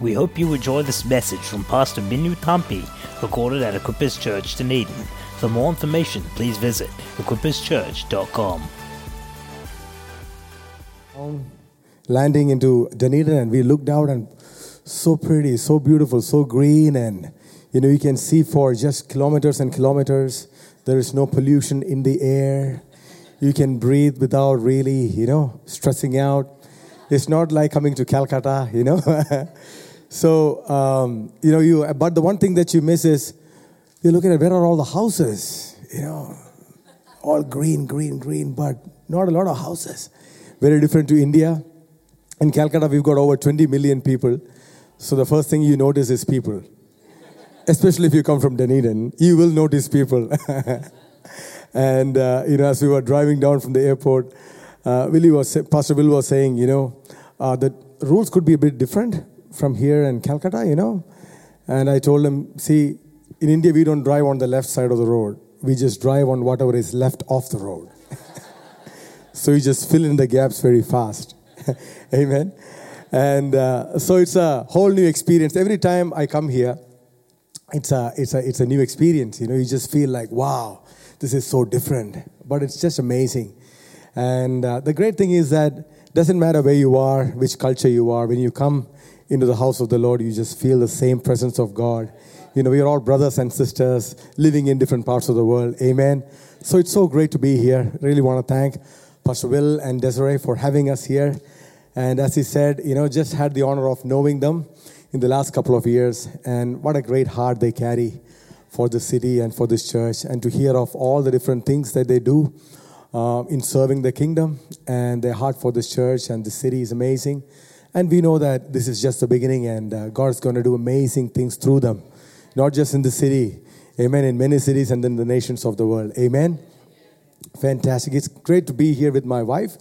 We hope you enjoy this message from Pastor Binu Thampy, recorded at Equippers Church, Dunedin. For more information, please visit equipperschurch.com. Um, landing into Dunedin, and we looked out and so pretty, so beautiful, so green, and you know you can see for just kilometers and kilometers. There is no pollution in the air. You can breathe without really, you know, stressing out. It's not like coming to Calcutta, you know. so um, you know you. But the one thing that you miss is you're looking at where are all the houses, you know, all green, green, green, but not a lot of houses. Very different to India. In Calcutta, we've got over 20 million people. So the first thing you notice is people. Especially if you come from Dunedin, you will notice people. and uh, you know, as we were driving down from the airport, uh, Willie was Pastor Will was saying, you know, uh, the rules could be a bit different from here in Calcutta, you know. And I told him, see, in India we don't drive on the left side of the road. We just drive on whatever is left off the road. so you just fill in the gaps very fast. Amen. And uh, so it's a whole new experience. Every time I come here, it's a, it's, a, it's a new experience. You know, you just feel like, wow, this is so different. But it's just amazing. And uh, the great thing is that doesn't matter where you are, which culture you are, when you come into the house of the Lord, you just feel the same presence of God. You know, we are all brothers and sisters living in different parts of the world. Amen. So it's so great to be here. Really want to thank Pastor Will and Desiree for having us here. And as he said, you know, just had the honor of knowing them in the last couple of years. And what a great heart they carry for the city and for this church. And to hear of all the different things that they do uh, in serving the kingdom and their heart for this church and the city is amazing. And we know that this is just the beginning, and uh, God's going to do amazing things through them, not just in the city, amen, in many cities and in the nations of the world, amen. Fantastic. It's great to be here with my wife,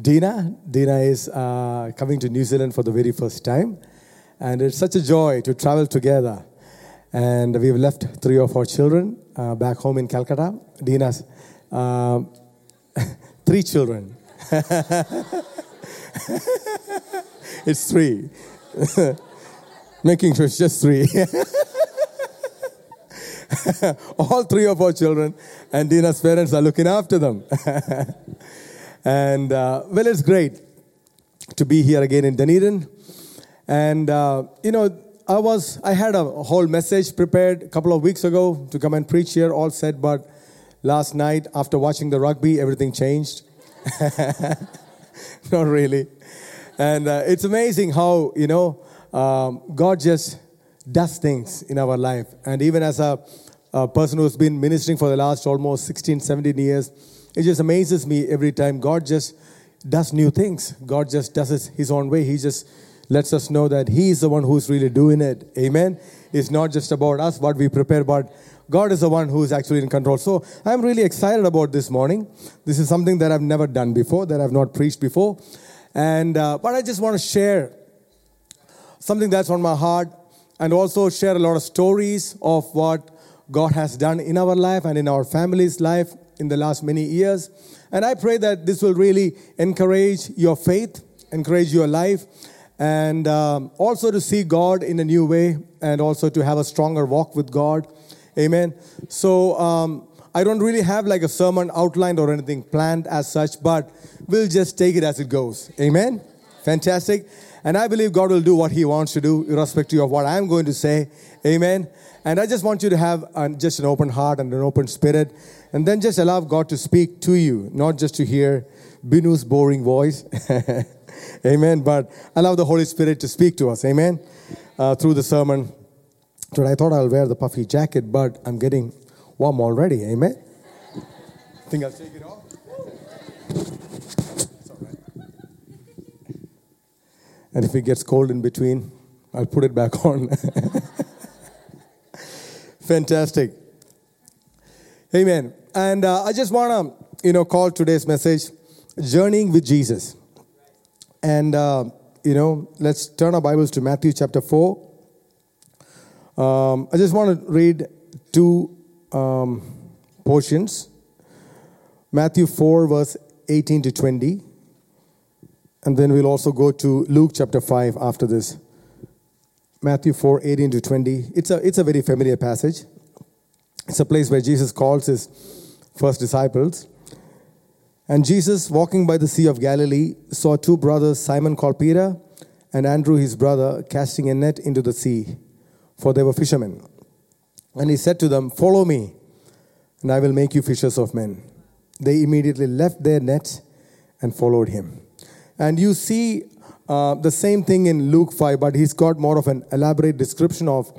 Dina. Dina is uh, coming to New Zealand for the very first time, and it's such a joy to travel together. And we've left three of our children uh, back home in Calcutta. Dina's uh, three children. it's three. Making sure it's just three. All three of our children, and Dina's parents are looking after them. and uh, well, it's great to be here again in Dunedin. And uh, you know, I was I had a whole message prepared a couple of weeks ago to come and preach here, all said, but last night after watching the rugby, everything changed. Not really. And uh, it's amazing how, you know, um, God just does things in our life. And even as a, a, person who's been ministering for the last almost 16, 17 years, it just amazes me every time God just does new things. God just does it his own way. He just lets us know that He is the one who's really doing it. Amen. It's not just about us, what we prepare, but God is the one who is actually in control. So I'm really excited about this morning. This is something that I've never done before, that I've not preached before. And uh, but I just want to share something that's on my heart and also share a lot of stories of what God has done in our life and in our family's life in the last many years. And I pray that this will really encourage your faith, encourage your life, and um, also to see God in a new way and also to have a stronger walk with God. Amen. So um, I don't really have like a sermon outlined or anything planned as such, but we'll just take it as it goes. Amen. Fantastic. And I believe God will do what He wants to do, irrespective of what I'm going to say. Amen. And I just want you to have just an open heart and an open spirit, and then just allow God to speak to you, not just to hear Binu's boring voice. Amen. But allow the Holy Spirit to speak to us. Amen. Uh, through the sermon. Today I thought I'll wear the puffy jacket, but I'm getting warm already. Amen. Think I'll take it off? It's all right. And if it gets cold in between, I'll put it back on. Fantastic. Amen. And uh, I just want to, you know, call today's message Journeying with Jesus. And, uh, you know, let's turn our Bibles to Matthew chapter 4. Um, I just want to read two um, portions Matthew 4, verse 18 to 20. And then we'll also go to Luke chapter 5 after this. Matthew 4 18 to 20. It's a, it's a very familiar passage. It's a place where Jesus calls his first disciples. And Jesus, walking by the Sea of Galilee, saw two brothers, Simon called Peter, and Andrew his brother, casting a net into the sea, for they were fishermen. And he said to them, Follow me, and I will make you fishers of men. They immediately left their net and followed him. And you see uh, the same thing in Luke 5, but he's got more of an elaborate description of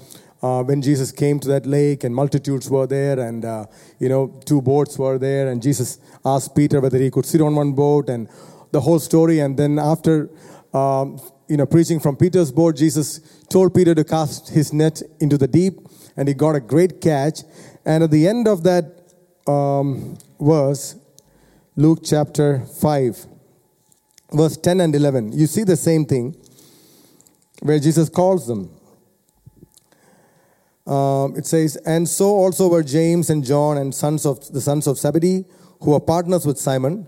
uh, when Jesus came to that lake and multitudes were there, and uh, you know, two boats were there, and Jesus asked Peter whether he could sit on one boat, and the whole story. And then after um, you know, preaching from Peter's boat, Jesus told Peter to cast his net into the deep, and he got a great catch. And at the end of that um, verse, Luke chapter 5, verse 10 and 11, you see the same thing where Jesus calls them. Um, it says, And so also were James and John and sons of the sons of Zebedee, who were partners with Simon.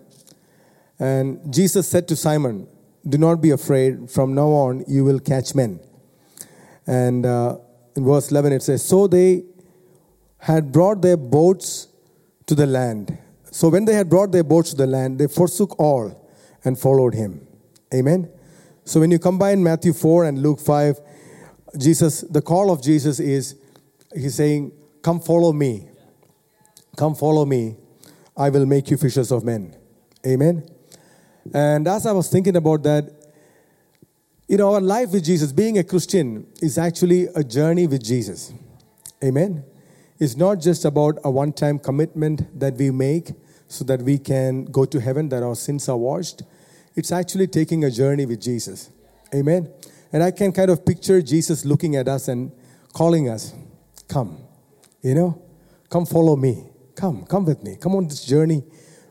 And Jesus said to Simon, Do not be afraid, from now on you will catch men. And uh, in verse 11 it says, So they had brought their boats to the land. So when they had brought their boats to the land, they forsook all and followed him. Amen. So when you combine Matthew 4 and Luke 5, Jesus, the call of Jesus is, he's saying, Come follow me. Come follow me. I will make you fishers of men. Amen. And as I was thinking about that, you know, our life with Jesus, being a Christian, is actually a journey with Jesus. Amen. It's not just about a one time commitment that we make so that we can go to heaven, that our sins are washed. It's actually taking a journey with Jesus. Amen. And I can kind of picture Jesus looking at us and calling us, Come, you know, come follow me. Come, come with me. Come on this journey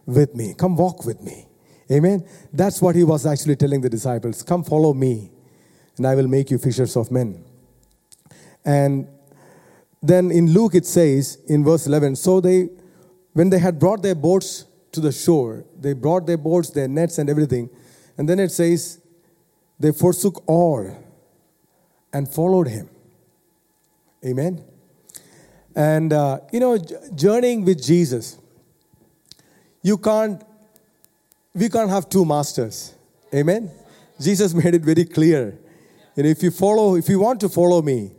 with me. Come walk with me. Amen. That's what he was actually telling the disciples. Come follow me, and I will make you fishers of men. And then in Luke it says in verse 11, so they, when they had brought their boats to the shore, they brought their boats, their nets, and everything. And then it says, they forsook all and followed him. Amen. And, uh, you know, journeying with Jesus, you can't, we can't have two masters. Amen. Jesus made it very clear. You know, if you follow, if you want to follow me,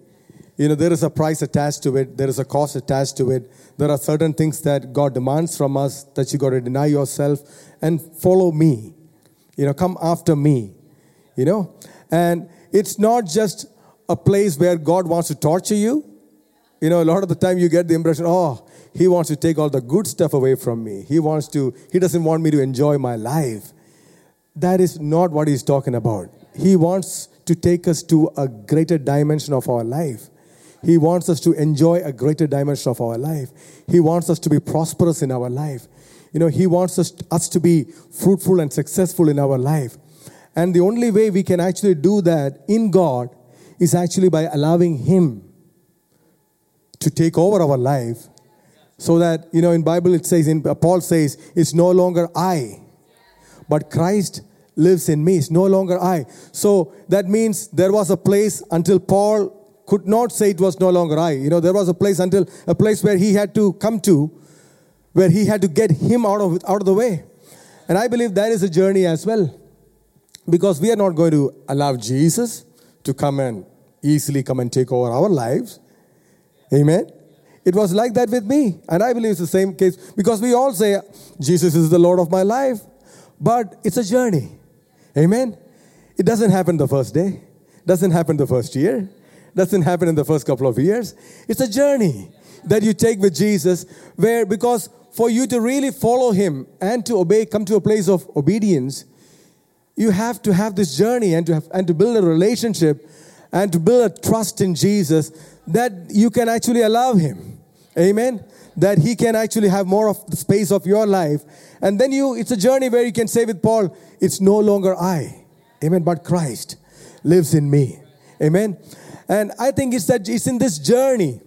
you know, there is a price attached to it, there is a cost attached to it. There are certain things that God demands from us that you got to deny yourself and follow me. You know, come after me. You know, and it's not just a place where God wants to torture you. You know, a lot of the time you get the impression, oh, he wants to take all the good stuff away from me. He wants to, he doesn't want me to enjoy my life. That is not what he's talking about. He wants to take us to a greater dimension of our life. He wants us to enjoy a greater dimension of our life. He wants us to be prosperous in our life. You know, He wants us, us to be fruitful and successful in our life. And the only way we can actually do that in God is actually by allowing Him to take over our life. So that, you know, in Bible it says, in uh, Paul says, it's no longer I, but Christ lives in me. It's no longer I. So that means there was a place until Paul could not say it was no longer I. You know, there was a place until a place where he had to come to, where he had to get him out of out of the way. And I believe that is a journey as well. Because we are not going to allow Jesus to come and easily come and take over our lives. Amen. It was like that with me. And I believe it's the same case because we all say, Jesus is the Lord of my life. But it's a journey. Amen. It doesn't happen the first day, doesn't happen the first year, doesn't happen in the first couple of years. It's a journey that you take with Jesus where, because for you to really follow Him and to obey, come to a place of obedience, you have to have this journey and to, have, and to build a relationship and to build a trust in Jesus that you can actually allow Him. Amen. That He can actually have more of the space of your life. And then you, it's a journey where you can say with Paul, it's no longer I. Amen. But Christ lives in me. Amen. And I think it's that it's in this journey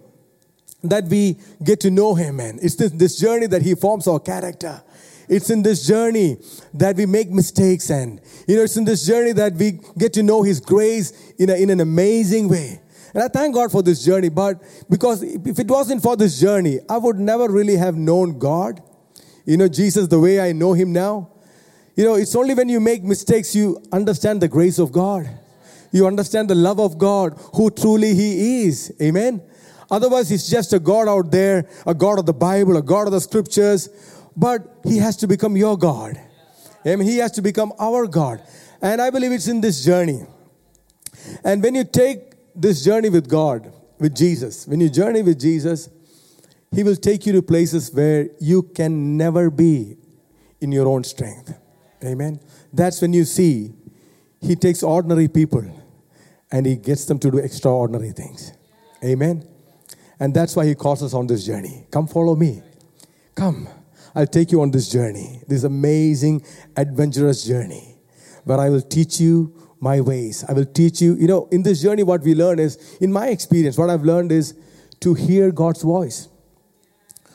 that we get to know Him, man. It's this, this journey that He forms our character. It's in this journey that we make mistakes, and you know, it's in this journey that we get to know His grace in, a, in an amazing way. And I thank God for this journey. But because if it wasn't for this journey, I would never really have known God, you know, Jesus the way I know him now. You know, it's only when you make mistakes you understand the grace of God. You understand the love of God, who truly He is. Amen. Otherwise, He's just a God out there, a God of the Bible, a God of the scriptures. But He has to become your God. Amen. He has to become our God. And I believe it's in this journey. And when you take this journey with God, with Jesus, when you journey with Jesus, He will take you to places where you can never be in your own strength. Amen. That's when you see He takes ordinary people and He gets them to do extraordinary things. Amen. And that's why He calls us on this journey. Come follow me. Come. I'll take you on this journey, this amazing, adventurous journey, where I will teach you my ways. I will teach you, you know, in this journey, what we learn is, in my experience, what I've learned is to hear God's voice.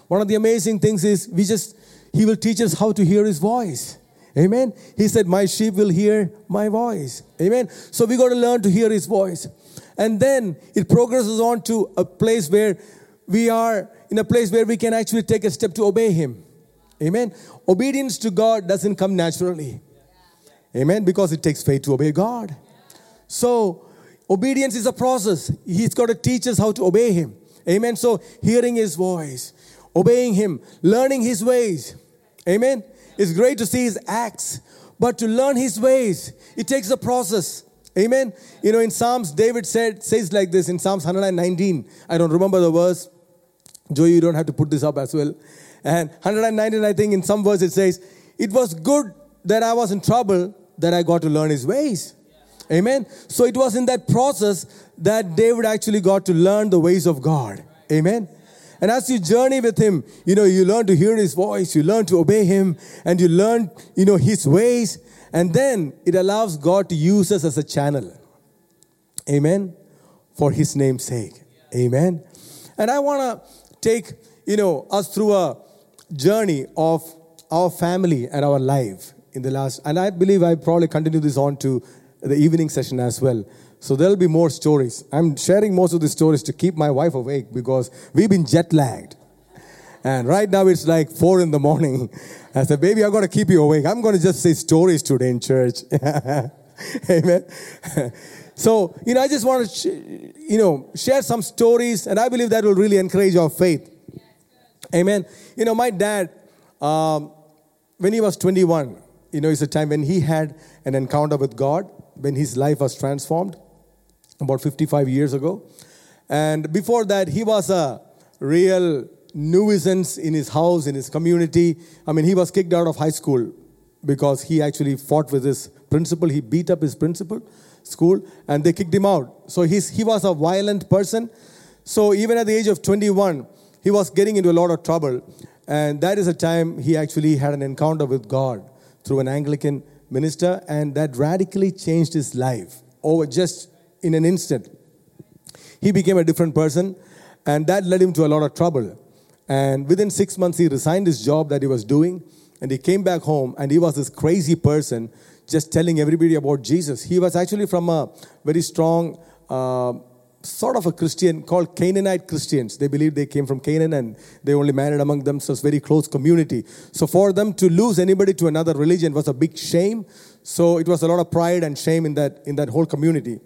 One of the amazing things is we just, He will teach us how to hear His voice. Amen. He said, My sheep will hear my voice. Amen. So we got to learn to hear his voice. And then it progresses on to a place where we are in a place where we can actually take a step to obey him. Amen. Obedience to God doesn't come naturally. Amen. Because it takes faith to obey God. So obedience is a process. He's got to teach us how to obey him. Amen. So hearing his voice, obeying him, learning his ways. Amen. It's great to see his acts, but to learn his ways, it takes a process. Amen. You know, in Psalms, David said says like this in Psalms 119. I don't remember the verse. Joey, you don't have to put this up as well. And 119, I think in some verse it says, It was good that I was in trouble that I got to learn his ways. Amen. So it was in that process that David actually got to learn the ways of God. Amen. And as you journey with Him, you know, you learn to hear His voice, you learn to obey Him, and you learn, you know, His ways. And then it allows God to use us as a channel. Amen. For His name's sake. Amen. And I want to take, you know, us through a journey of our family and our life in the last, and I believe I probably continue this on to the evening session as well. So there'll be more stories. I'm sharing most of the stories to keep my wife awake because we've been jet lagged. And right now it's like four in the morning. I said, baby, I'm going to keep you awake. I'm going to just say stories today in church. Amen. so, you know, I just want to, sh- you know, share some stories, and I believe that will really encourage our faith. Amen. You know, my dad, um, when he was 21, you know, it's a time when he had an encounter with God, when his life was transformed about 55 years ago. And before that, he was a real nuisance in his house, in his community. I mean, he was kicked out of high school because he actually fought with his principal. He beat up his principal school and they kicked him out. So he's, he was a violent person. So even at the age of 21, he was getting into a lot of trouble. And that is a time he actually had an encounter with God through an Anglican minister, and that radically changed his life over just in an instant. He became a different person, and that led him to a lot of trouble. And within six months, he resigned his job that he was doing, and he came back home, and he was this crazy person just telling everybody about Jesus. He was actually from a very strong, uh, sort of a Christian called Canaanite Christians. They believed they came from Canaan and they only married among themselves, very close community. So for them to lose anybody to another religion was a big shame. So it was a lot of pride and shame in that in that whole community.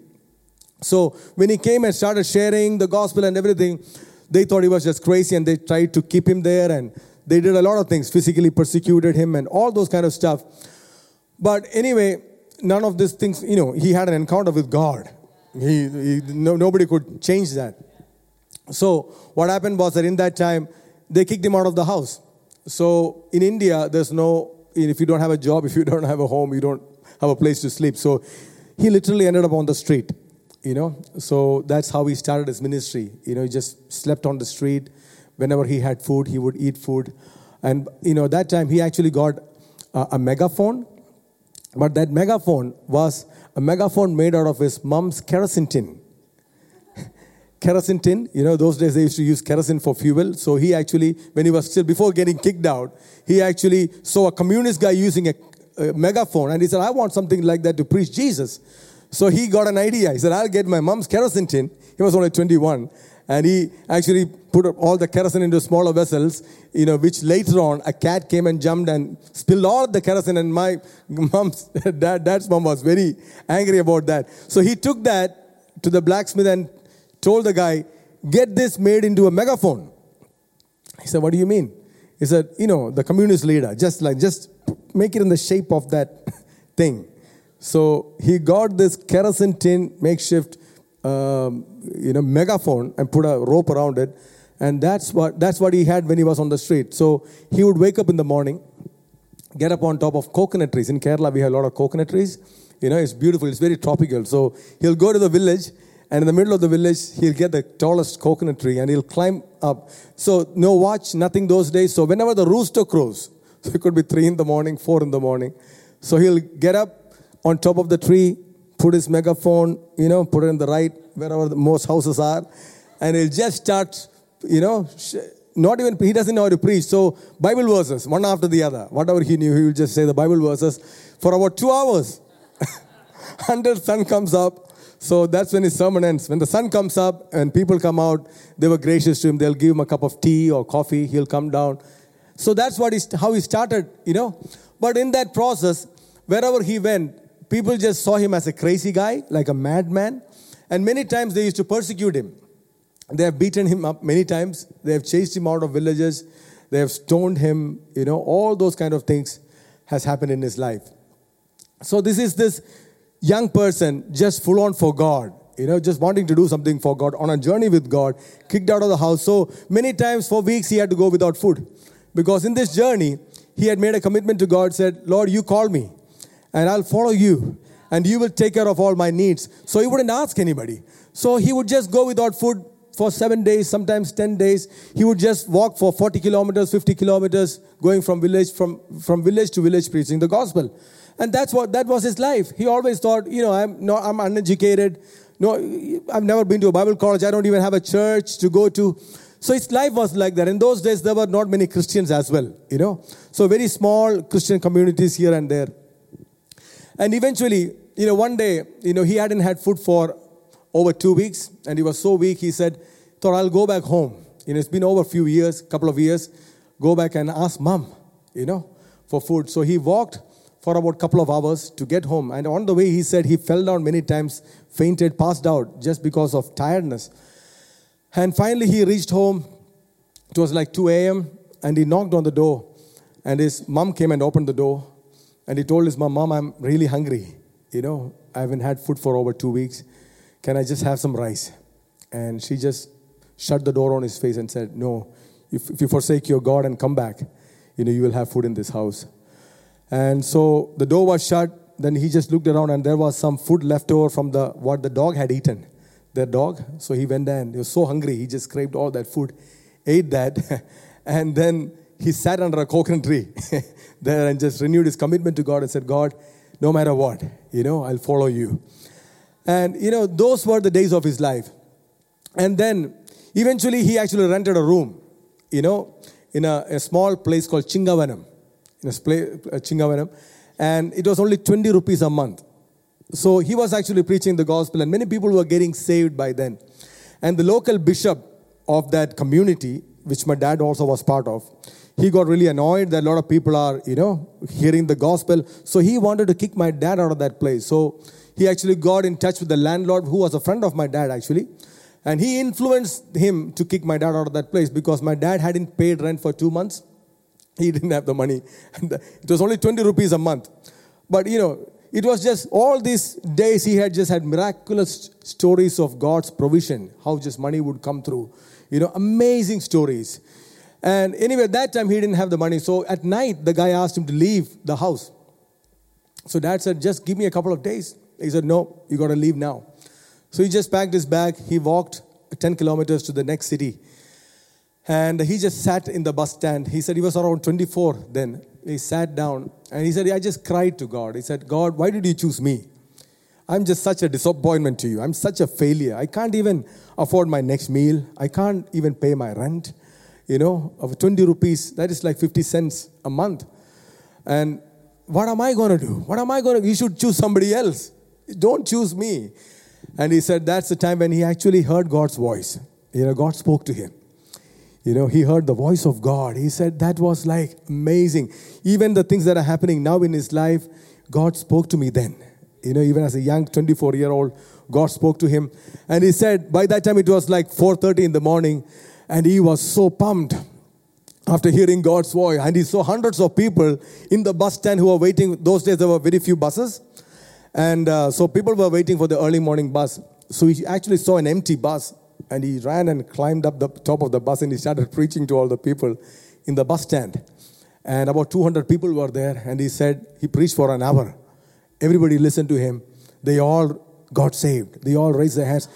So when he came and started sharing the gospel and everything, they thought he was just crazy and they tried to keep him there and they did a lot of things, physically persecuted him and all those kind of stuff. But anyway, none of these things, you know, he had an encounter with God. He, he no, nobody could change that. So what happened was that in that time, they kicked him out of the house. So in India, there's no, if you don't have a job, if you don't have a home, you don't have a place to sleep. So he literally ended up on the street you know so that's how he started his ministry you know he just slept on the street whenever he had food he would eat food and you know that time he actually got a, a megaphone but that megaphone was a megaphone made out of his mom's kerosene tin. Kerosene tin you know those days they used to use kerosene for fuel. So he actually when he was still before getting kicked out he actually saw a communist guy using a, a megaphone and he said i want something like that to preach jesus So he got an idea. He said, I'll get my mom's kerosene tin. He was only 21. And he actually put all the kerosene into smaller vessels, you know, which later on a cat came and jumped and spilled all the kerosene. And my mom's, dad, dad's mom was very angry about that. So he took that to the blacksmith and told the guy, get this made into a megaphone. He said, what do you mean? He said, you know, the communist leader, just like, just make it in the shape of that thing. So he got this kerosene tin makeshift, um, you know, megaphone and put a rope around it. And that's what, that's what he had when he was on the street. So he would wake up in the morning, get up on top of coconut trees. In Kerala, we have a lot of coconut trees. You know, it's beautiful, it's very tropical. So he'll go to the village, and in the middle of the village, he'll get the tallest coconut tree and he'll climb up. So, no watch, nothing those days. So, whenever the rooster crows, so it could be three in the morning, four in the morning. So, he'll get up on top of the tree, put his megaphone, you know, put it in the right, wherever the most houses are, and he'll just start, you know, not even, he doesn't know how to preach. So, Bible verses, one after the other. Whatever he knew, he will just say the Bible verses for about two hours until sun comes up. So that's when his sermon ends. When the sun comes up and people come out, they were gracious to him. They'll give him a cup of tea or coffee. He'll come down. So that's what he, how he started, you know. But in that process, wherever he went, people just saw him as a crazy guy, like a madman. And many times they used to persecute him. They have beaten him up many times. They have chased him out of villages. They have stoned him. You know, all those kind of things has happened in his life. So this is this young person just full on for God, you know, just wanting to do something for God on a journey with God, kicked out of the house. So many times for weeks he had to go without food because in this journey he had made a commitment to God, said, Lord, you call me and I'll follow you and you will take care of all my needs. So he wouldn't ask anybody. So he would just go without food for seven days, sometimes 10 days. He would just walk for 40 kilometers, 50 kilometers, going from village, from, from village to village preaching the gospel. And that's what that was his life. He always thought, you know, I'm no, I'm uneducated. No, I've never been to a Bible college. I don't even have a church to go to. So his life was like that. In those days, there were not many Christians as well, you know. So very small Christian communities here and there. And eventually, you know, one day, you know, he hadn't had food for over two weeks, and he was so weak. He said, "Thought I'll go back home." You know, it's been over a few years, couple of years. Go back and ask mom, you know, for food. So he walked for about a couple of hours to get home. And on the way, he said he fell down many times, fainted, passed out just because of tiredness. And finally, he reached home. It was like 2 a.m. and he knocked on the door. And his mom came and opened the door. And he told his mom, Mom, I'm really hungry. You know, I haven't had food for over two weeks. Can I just have some rice? And she just shut the door on his face and said, No, if, if you forsake your God and come back, you know, you will have food in this house. And so the door was shut. Then he just looked around and there was some food left over from the what the dog had eaten. Their dog. So he went there and he was so hungry. He just craved all that food, ate that, and then he sat under a coconut tree there and just renewed his commitment to God and said, God, no matter what, you know, I'll follow you. And, you know, those were the days of his life. And then eventually he actually rented a room, you know, in a, a small place called Chingavanam in a place, uh, Chingavanam, and it was only 20 rupees a month. So he was actually preaching the gospel, and many people were getting saved by then. And the local bishop of that community, which my dad also was part of, he got really annoyed that a lot of people are, you know, hearing the gospel. So he wanted to kick my dad out of that place. So he actually got in touch with the landlord, who was a friend of my dad, actually. And he influenced him to kick my dad out of that place because my dad hadn't paid rent for two months. He didn't have the money. It was only 20 rupees a month. But, you know, it was just all these days he had just had miraculous stories of God's provision, how just money would come through. You know, amazing stories. And anyway, at that time he didn't have the money. So at night, the guy asked him to leave the house. So dad said, just give me a couple of days. He said, no, you got to leave now. So he just packed his bag. He walked 10 kilometers to the next city. And he just sat in the bus stand. He said he was around 24 then. He sat down and he said, I just cried to God. He said, God, why did you choose me? I'm just such a disappointment to you. I'm such a failure. I can't even afford my next meal. I can't even pay my rent. You know, of 20 rupees, that is like 50 cents a month. And what am I going to do? What am I going to? You should choose somebody else. Don't choose me. And he said that's the time when he actually heard God's voice. You know, God spoke to him. You know, he heard the voice of God. He said that was like amazing. Even the things that are happening now in his life, God spoke to me then. You know, even as a young 24 year old, God spoke to him. And he said, by that time it was like 4.30 in the morning. And he was so pumped after hearing God's voice. And he saw hundreds of people in the bus stand who were waiting. Those days there were very few buses. And uh, so people were waiting for the early morning bus. So he actually saw an empty bus and he ran and climbed up the top of the bus and he started preaching to all the people in the bus stand. And about 200 people were there and he said he preached for an hour. Everybody listened to him. They all got saved. They all raised their hands.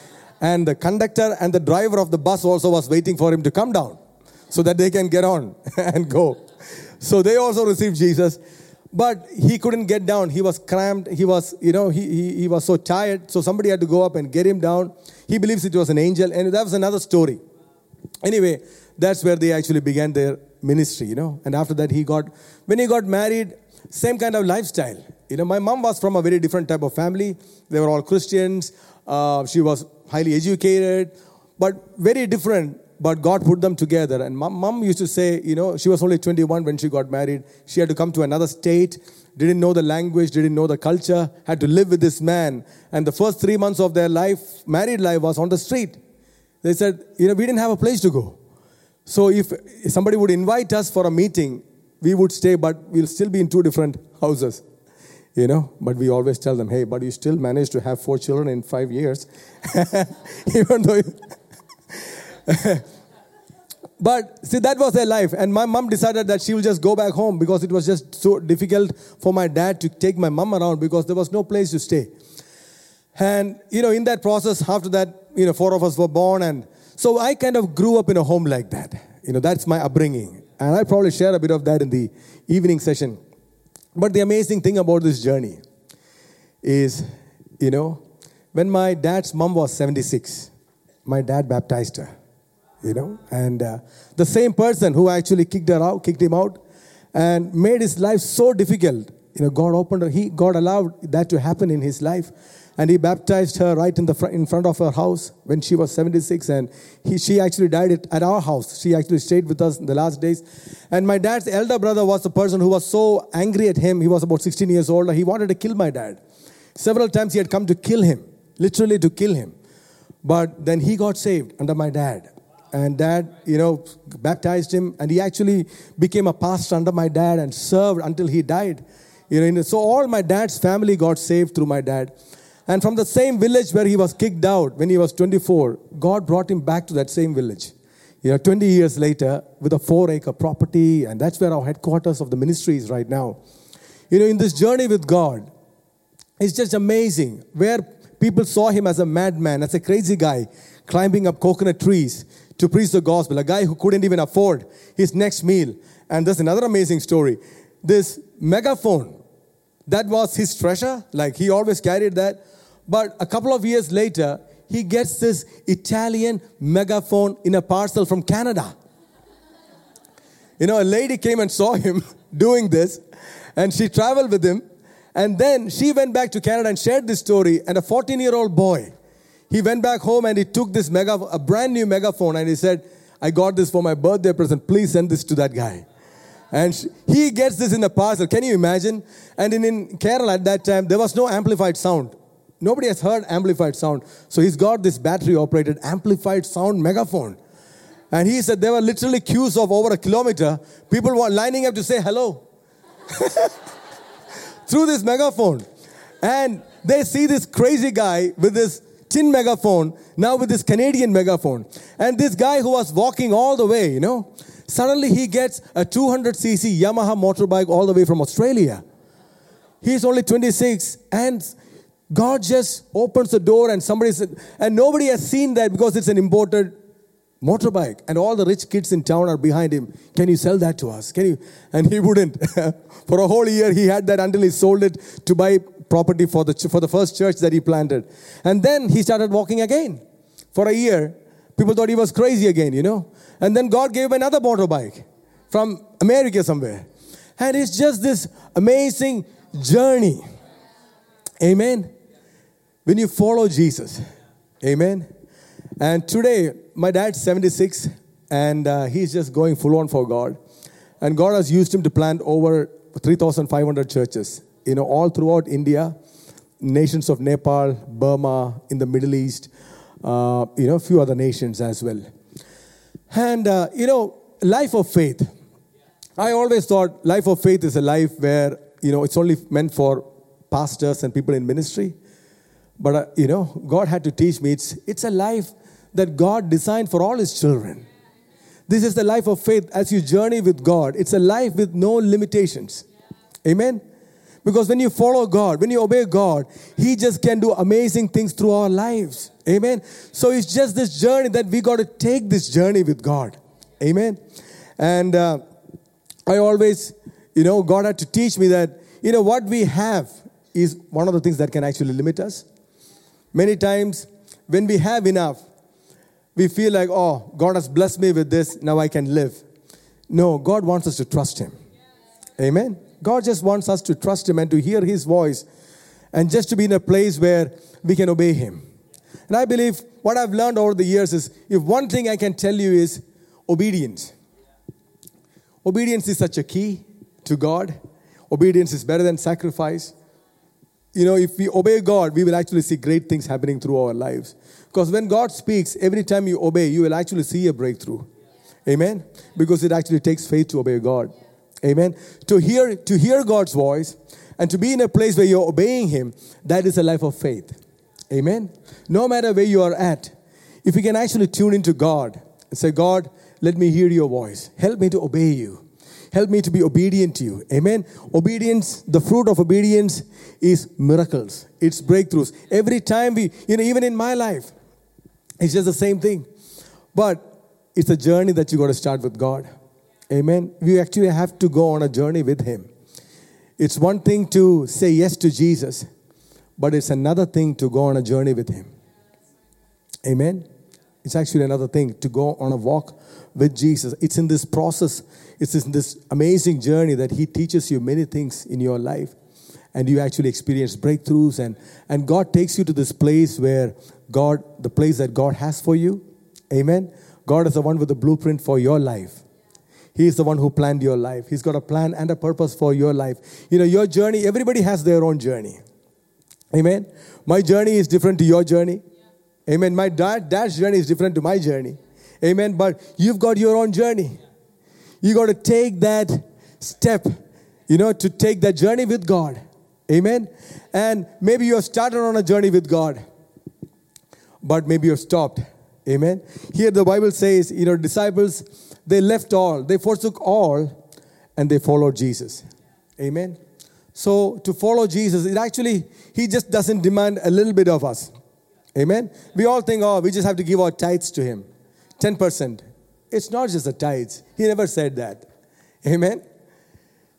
And the conductor and the driver of the bus also was waiting for him to come down so that they can get on and go. So they also received Jesus. But he couldn't get down. He was cramped. He was, you know, he, he, he was so tired. So somebody had to go up and get him down. He believes it was an angel. And that was another story. Anyway, that's where they actually began their ministry, you know. And after that, he got, when he got married, same kind of lifestyle. You know, my mom was from a very different type of family. They were all Christians. Uh, she was highly educated, but very different but God put them together. And mom, mom used to say, you know, she was only 21 when she got married. She had to come to another state, didn't know the language, didn't know the culture, had to live with this man. And the first three months of their life, married life, was on the street. They said, you know, we didn't have a place to go. So if somebody would invite us for a meeting, we would stay, but we'll still be in two different houses. You know, but we always tell them, hey, but you still managed to have four children in five years. Even though. but see, that was their life. And my mom decided that she will just go back home because it was just so difficult for my dad to take my mom around because there was no place to stay. And, you know, in that process, after that, you know, four of us were born. And so I kind of grew up in a home like that. You know, that's my upbringing. And I'll probably share a bit of that in the evening session. But the amazing thing about this journey is, you know, when my dad's mom was 76, my dad baptized her you know. And uh, the same person who actually kicked her out, kicked him out, and made his life so difficult. You know, God opened, her, he God allowed that to happen in his life, and he baptized her right in the fr- in front of her house when she was 76, and he she actually died at, at our house. She actually stayed with us in the last days, and my dad's elder brother was the person who was so angry at him. He was about 16 years old. He wanted to kill my dad. Several times he had come to kill him, literally to kill him. But then he got saved under my dad and dad, you know, baptized him, and he actually became a pastor under my dad and served until he died. You know, so all my dad's family got saved through my dad. And from the same village where he was kicked out when he was 24, God brought him back to that same village. You know, 20 years later, with a four acre property, and that's where our headquarters of the ministry is right now. You know, in this journey with God, it's just amazing where people saw him as a madman, as a crazy guy, climbing up coconut trees to preach the gospel, a guy who couldn't even afford his next meal. And there's another amazing story. This megaphone, that was his treasure, like he always carried that. But a couple of years later, he gets this Italian megaphone in a parcel from Canada. You know, a lady came and saw him doing this, and she traveled with him. And then she went back to Canada and shared this story, and a 14 year old boy he went back home and he took this mega, a brand new megaphone and he said, I got this for my birthday present. Please send this to that guy. And he gets this in a parcel. Can you imagine? And in, in Kerala at that time, there was no amplified sound. Nobody has heard amplified sound. So he's got this battery operated amplified sound megaphone. And he said there were literally queues of over a kilometer. People were lining up to say hello through this megaphone. And they see this crazy guy with this tin megaphone, now with this Canadian megaphone. And this guy who was walking all the way, you know, suddenly he gets a 200cc Yamaha motorbike all the way from Australia. He's only 26 and God just opens the door and somebody said, and nobody has seen that because it's an imported motorbike and all the rich kids in town are behind him can you sell that to us can you and he wouldn't for a whole year he had that until he sold it to buy property for the, for the first church that he planted. And then he started walking again. For a year, people thought he was crazy again, you know. And then God gave him another motorbike from America somewhere. And it's just this amazing journey. Amen. When you follow Jesus, amen. And today, my dad's 76 and uh, he's just going full on for God. And God has used him to plant over 3,500 churches, you know, all throughout India, nations of Nepal, Burma, in the Middle East, uh, you know, a few other nations as well. And, uh, you know, life of faith. I always thought life of faith is a life where, you know, it's only meant for pastors and people in ministry. But, uh, you know, God had to teach me it's, it's a life that God designed for all His children. This is the life of faith as you journey with God. It's a life with no limitations. Amen. Because when you follow God, when you obey God, He just can do amazing things through our lives. Amen. So it's just this journey that we got to take this journey with God. Amen. And uh, I always, you know, God had to teach me that, you know, what we have is one of the things that can actually limit us. Many times, when we have enough, we feel like, oh, God has blessed me with this, now I can live. No, God wants us to trust Him. Amen. God just wants us to trust Him and to hear His voice and just to be in a place where we can obey Him. And I believe what I've learned over the years is if one thing I can tell you is obedience. Obedience is such a key to God. Obedience is better than sacrifice. You know, if we obey God, we will actually see great things happening through our lives. Because when God speaks, every time you obey, you will actually see a breakthrough. Amen. Because it actually takes faith to obey God. Amen. To hear to hear God's voice and to be in a place where you're obeying Him, that is a life of faith. Amen. No matter where you are at, if you can actually tune into God and say, God, let me hear your voice. Help me to obey you. Help me to be obedient to you. Amen. Obedience, the fruit of obedience is miracles, it's breakthroughs. Every time we, you know, even in my life, it's just the same thing. But it's a journey that you got to start with God. Amen. We actually have to go on a journey with Him. It's one thing to say yes to Jesus, but it's another thing to go on a journey with Him. Amen. It's actually another thing to go on a walk with Jesus. It's in this process, it's this amazing journey that He teaches you many things in your life. And you actually experience breakthroughs, and, and God takes you to this place where God, the place that God has for you. Amen. God is the one with the blueprint for your life. He is the one who planned your life. He's got a plan and a purpose for your life. You know, your journey, everybody has their own journey. Amen. My journey is different to your journey. Amen. My dad, dad's journey is different to my journey. Amen. But you've got your own journey. You got to take that step, you know, to take that journey with God. Amen. And maybe you have started on a journey with God but maybe you're stopped. Amen. Here the Bible says, you know, disciples, they left all, they forsook all, and they followed Jesus. Amen. So to follow Jesus, it actually, he just doesn't demand a little bit of us. Amen. We all think, oh, we just have to give our tithes to him. 10%. It's not just the tithes. He never said that. Amen.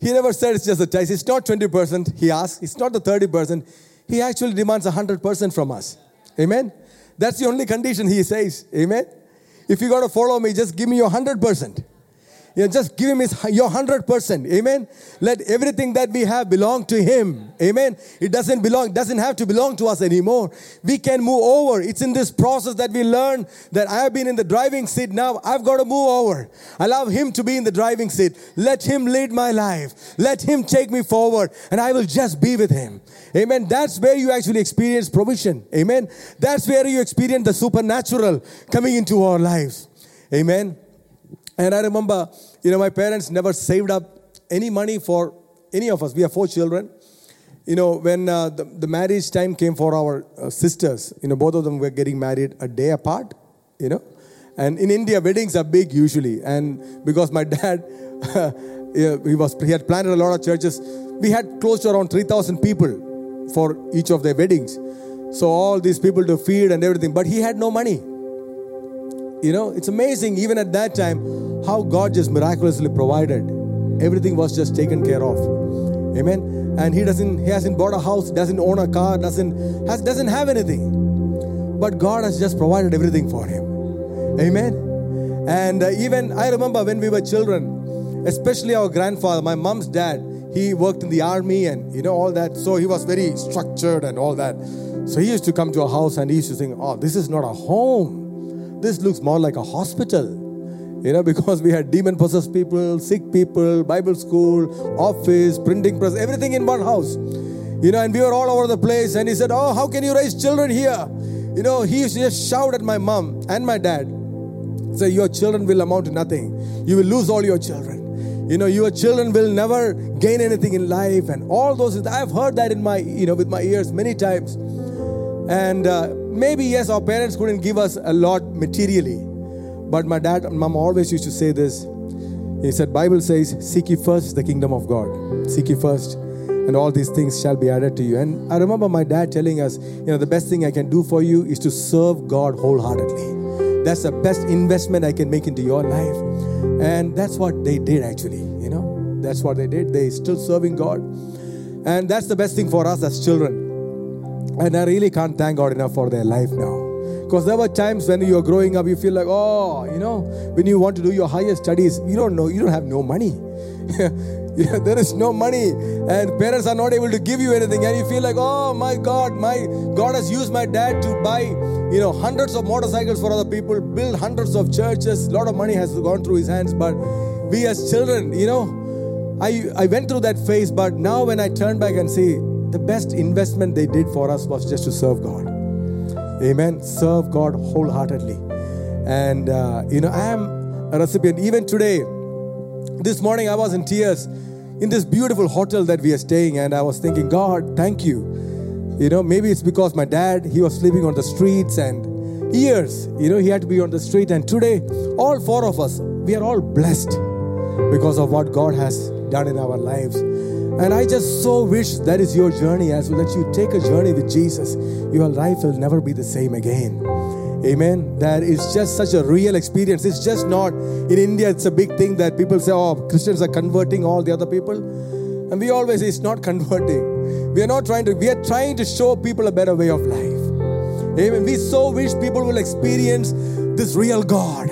He never said it's just the tithes. It's not 20%, he asks. It's not the 30%. He actually demands 100% from us. Amen. That's the only condition he says. Amen. If you got to follow me, just give me your 100%. You know, just give him his, your 100%. Amen. Let everything that we have belong to him. Amen. It doesn't belong, doesn't have to belong to us anymore. We can move over. It's in this process that we learn that I have been in the driving seat. Now I've got to move over. Allow him to be in the driving seat. Let him lead my life. Let him take me forward and I will just be with him. Amen. That's where you actually experience provision. Amen. That's where you experience the supernatural coming into our lives. Amen. And I remember, you know, my parents never saved up any money for any of us. We have four children. You know, when uh, the, the, marriage time came for our uh, sisters, you know, both of them were getting married a day apart, you know. And in India, weddings are big usually. And because my dad, he, was, he had planted a lot of churches, we had close to around 3,000 people for each of their weddings. So all these people to feed and everything. But he had no money. You know, it's amazing even at that time how God just miraculously provided. Everything was just taken care of. Amen. And he doesn't he hasn't bought a house, doesn't own a car, doesn't has doesn't have anything. But God has just provided everything for him. Amen. And uh, even I remember when we were children, especially our grandfather, my mom's dad, he worked in the army and you know all that. So he was very structured and all that. So he used to come to our house and he used to think, oh, this is not a home. This looks more like a hospital. You know, because we had demon possessed people, sick people, Bible school, office, printing press, everything in one house. You know, and we were all over the place. And he said, Oh, how can you raise children here? You know, he used to just shout at my mom and my dad. Say, Your children will amount to nothing. You will lose all your children. You know, your children will never gain anything in life, and all those. I've heard that in my, you know, with my ears many times. And uh, maybe yes, our parents couldn't give us a lot materially, but my dad and mom always used to say this. He said, Bible says, seek ye first the kingdom of God. Seek ye first, and all these things shall be added to you. And I remember my dad telling us, you know, the best thing I can do for you is to serve God wholeheartedly. That's the best investment I can make into your life. And that's what they did actually, you know. That's what they did. They still serving God. And that's the best thing for us as children. And I really can't thank God enough for their life now. Because there were times when you're growing up, you feel like, oh, you know, when you want to do your higher studies, you don't know, you don't have no money. there is no money, and parents are not able to give you anything, and you feel like, oh my God, my God has used my dad to buy, you know, hundreds of motorcycles for other people, build hundreds of churches. A lot of money has gone through his hands, but we as children, you know, I I went through that phase, but now when I turn back and see the best investment they did for us was just to serve God. Amen. Serve God wholeheartedly. And, uh, you know, I am a recipient. Even today, this morning, I was in tears in this beautiful hotel that we are staying, and I was thinking, God, thank you. You know, maybe it's because my dad, he was sleeping on the streets and years, you know, he had to be on the street. And today, all four of us, we are all blessed because of what God has done in our lives. And I just so wish that is your journey as well, that you take a journey with Jesus. Your life will never be the same again. Amen. That is just such a real experience. It's just not in India, it's a big thing that people say, oh, Christians are converting all the other people. And we always say it's not converting. We are not trying to, we are trying to show people a better way of life. Amen. We so wish people will experience this real God.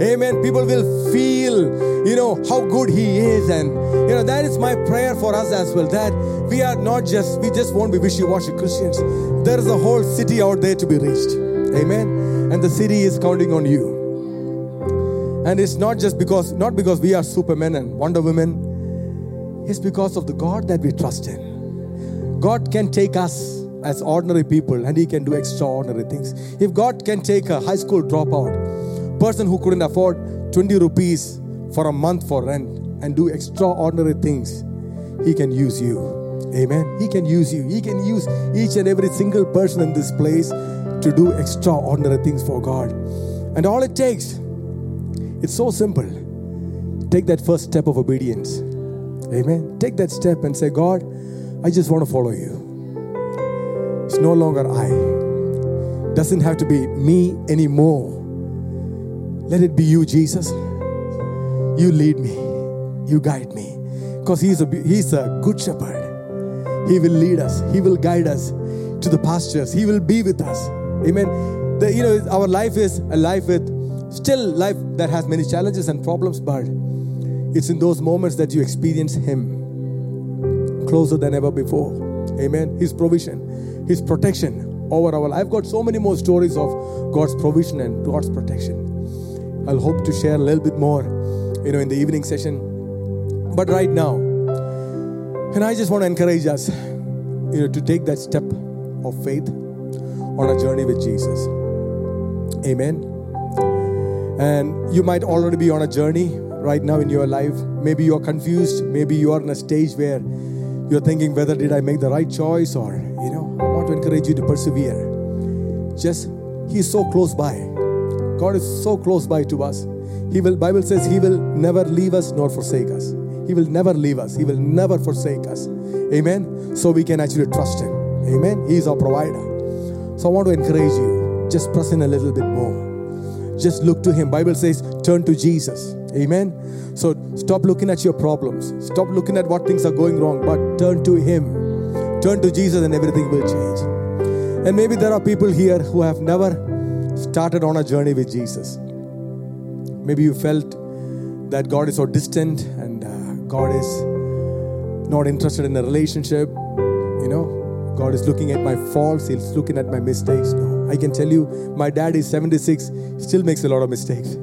Amen. People will feel, you know, how good He is. And, you know, that is my prayer for us as well. That we are not just, we just won't be wishy washy Christians. There is a whole city out there to be reached. Amen. And the city is counting on you. And it's not just because, not because we are supermen and wonder women, it's because of the God that we trust in. God can take us as ordinary people and He can do extraordinary things. If God can take a high school dropout, person who couldn't afford 20 rupees for a month for rent and do extraordinary things, he can use you. Amen. He can use you. He can use each and every single person in this place to do extraordinary things for God. And all it takes, it's so simple. Take that first step of obedience. Amen. Take that step and say, God, I just want to follow you. It's no longer I. Doesn't have to be me anymore. Let it be you, Jesus. You lead me, you guide me. Because he's a, he's a good shepherd. He will lead us, He will guide us to the pastures, He will be with us. Amen. The, you know, our life is a life with still life that has many challenges and problems, but it's in those moments that you experience Him closer than ever before. Amen. His provision, His protection over our life. I've got so many more stories of God's provision and God's protection. I'll hope to share a little bit more, you know, in the evening session. But right now, and I just want to encourage us, you know, to take that step of faith on a journey with Jesus. Amen. And you might already be on a journey right now in your life. Maybe you're confused. Maybe you are in a stage where you're thinking whether did I make the right choice or, you know, I want to encourage you to persevere. Just, He's so close by. God is so close by to us. He will, Bible says, He will never leave us nor forsake us. He will never leave us. He will never forsake us. Amen. So we can actually trust Him. Amen. He is our provider. So I want to encourage you. Just press in a little bit more. Just look to Him. Bible says, turn to Jesus. Amen. So stop looking at your problems. Stop looking at what things are going wrong, but turn to Him. Turn to Jesus and everything will change. And maybe there are people here who have never started on a journey with Jesus. Maybe you felt that God is so distant and uh, God is not interested in a relationship. You know, God is looking at my faults, He's looking at my mistakes. No. I can tell you, my dad is 76, still makes a lot of mistakes.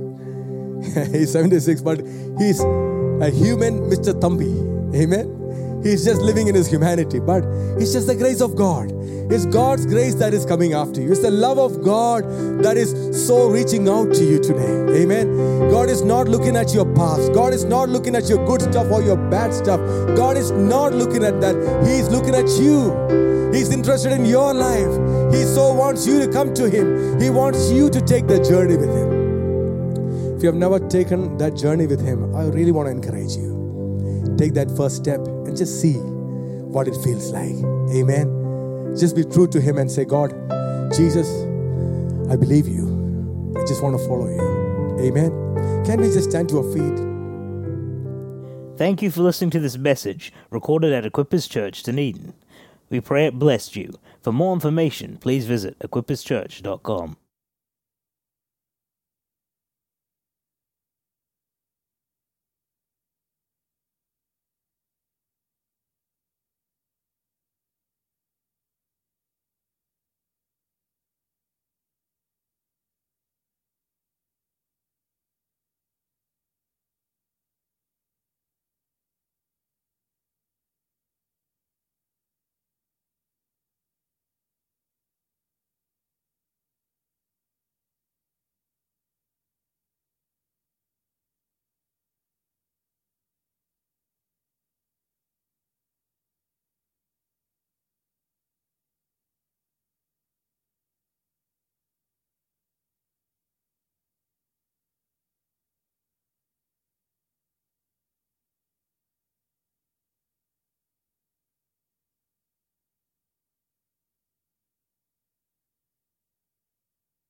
he's 76, but he's a human Mr. Thampy. Amen. He's just living in his humanity, but it's just the grace of God. It's God's grace that is coming after you. It's the love of God that is so reaching out to you today. Amen. God is not looking at your past. God is not looking at your good stuff or your bad stuff. God is not looking at that. He's looking at you. He's interested in your life. He so wants you to come to Him. He wants you to take the journey with Him. If you have never taken that journey with Him, I really want to encourage you. Take that first step and just see what it feels like. Amen. Just be true to Him and say, God, Jesus, I believe you. I just want to follow you. Amen. Can we just stand to our feet? Thank you for listening to this message recorded at Equippers Church, Dunedin. We pray it blessed you. For more information, please visit equipperschurch.com.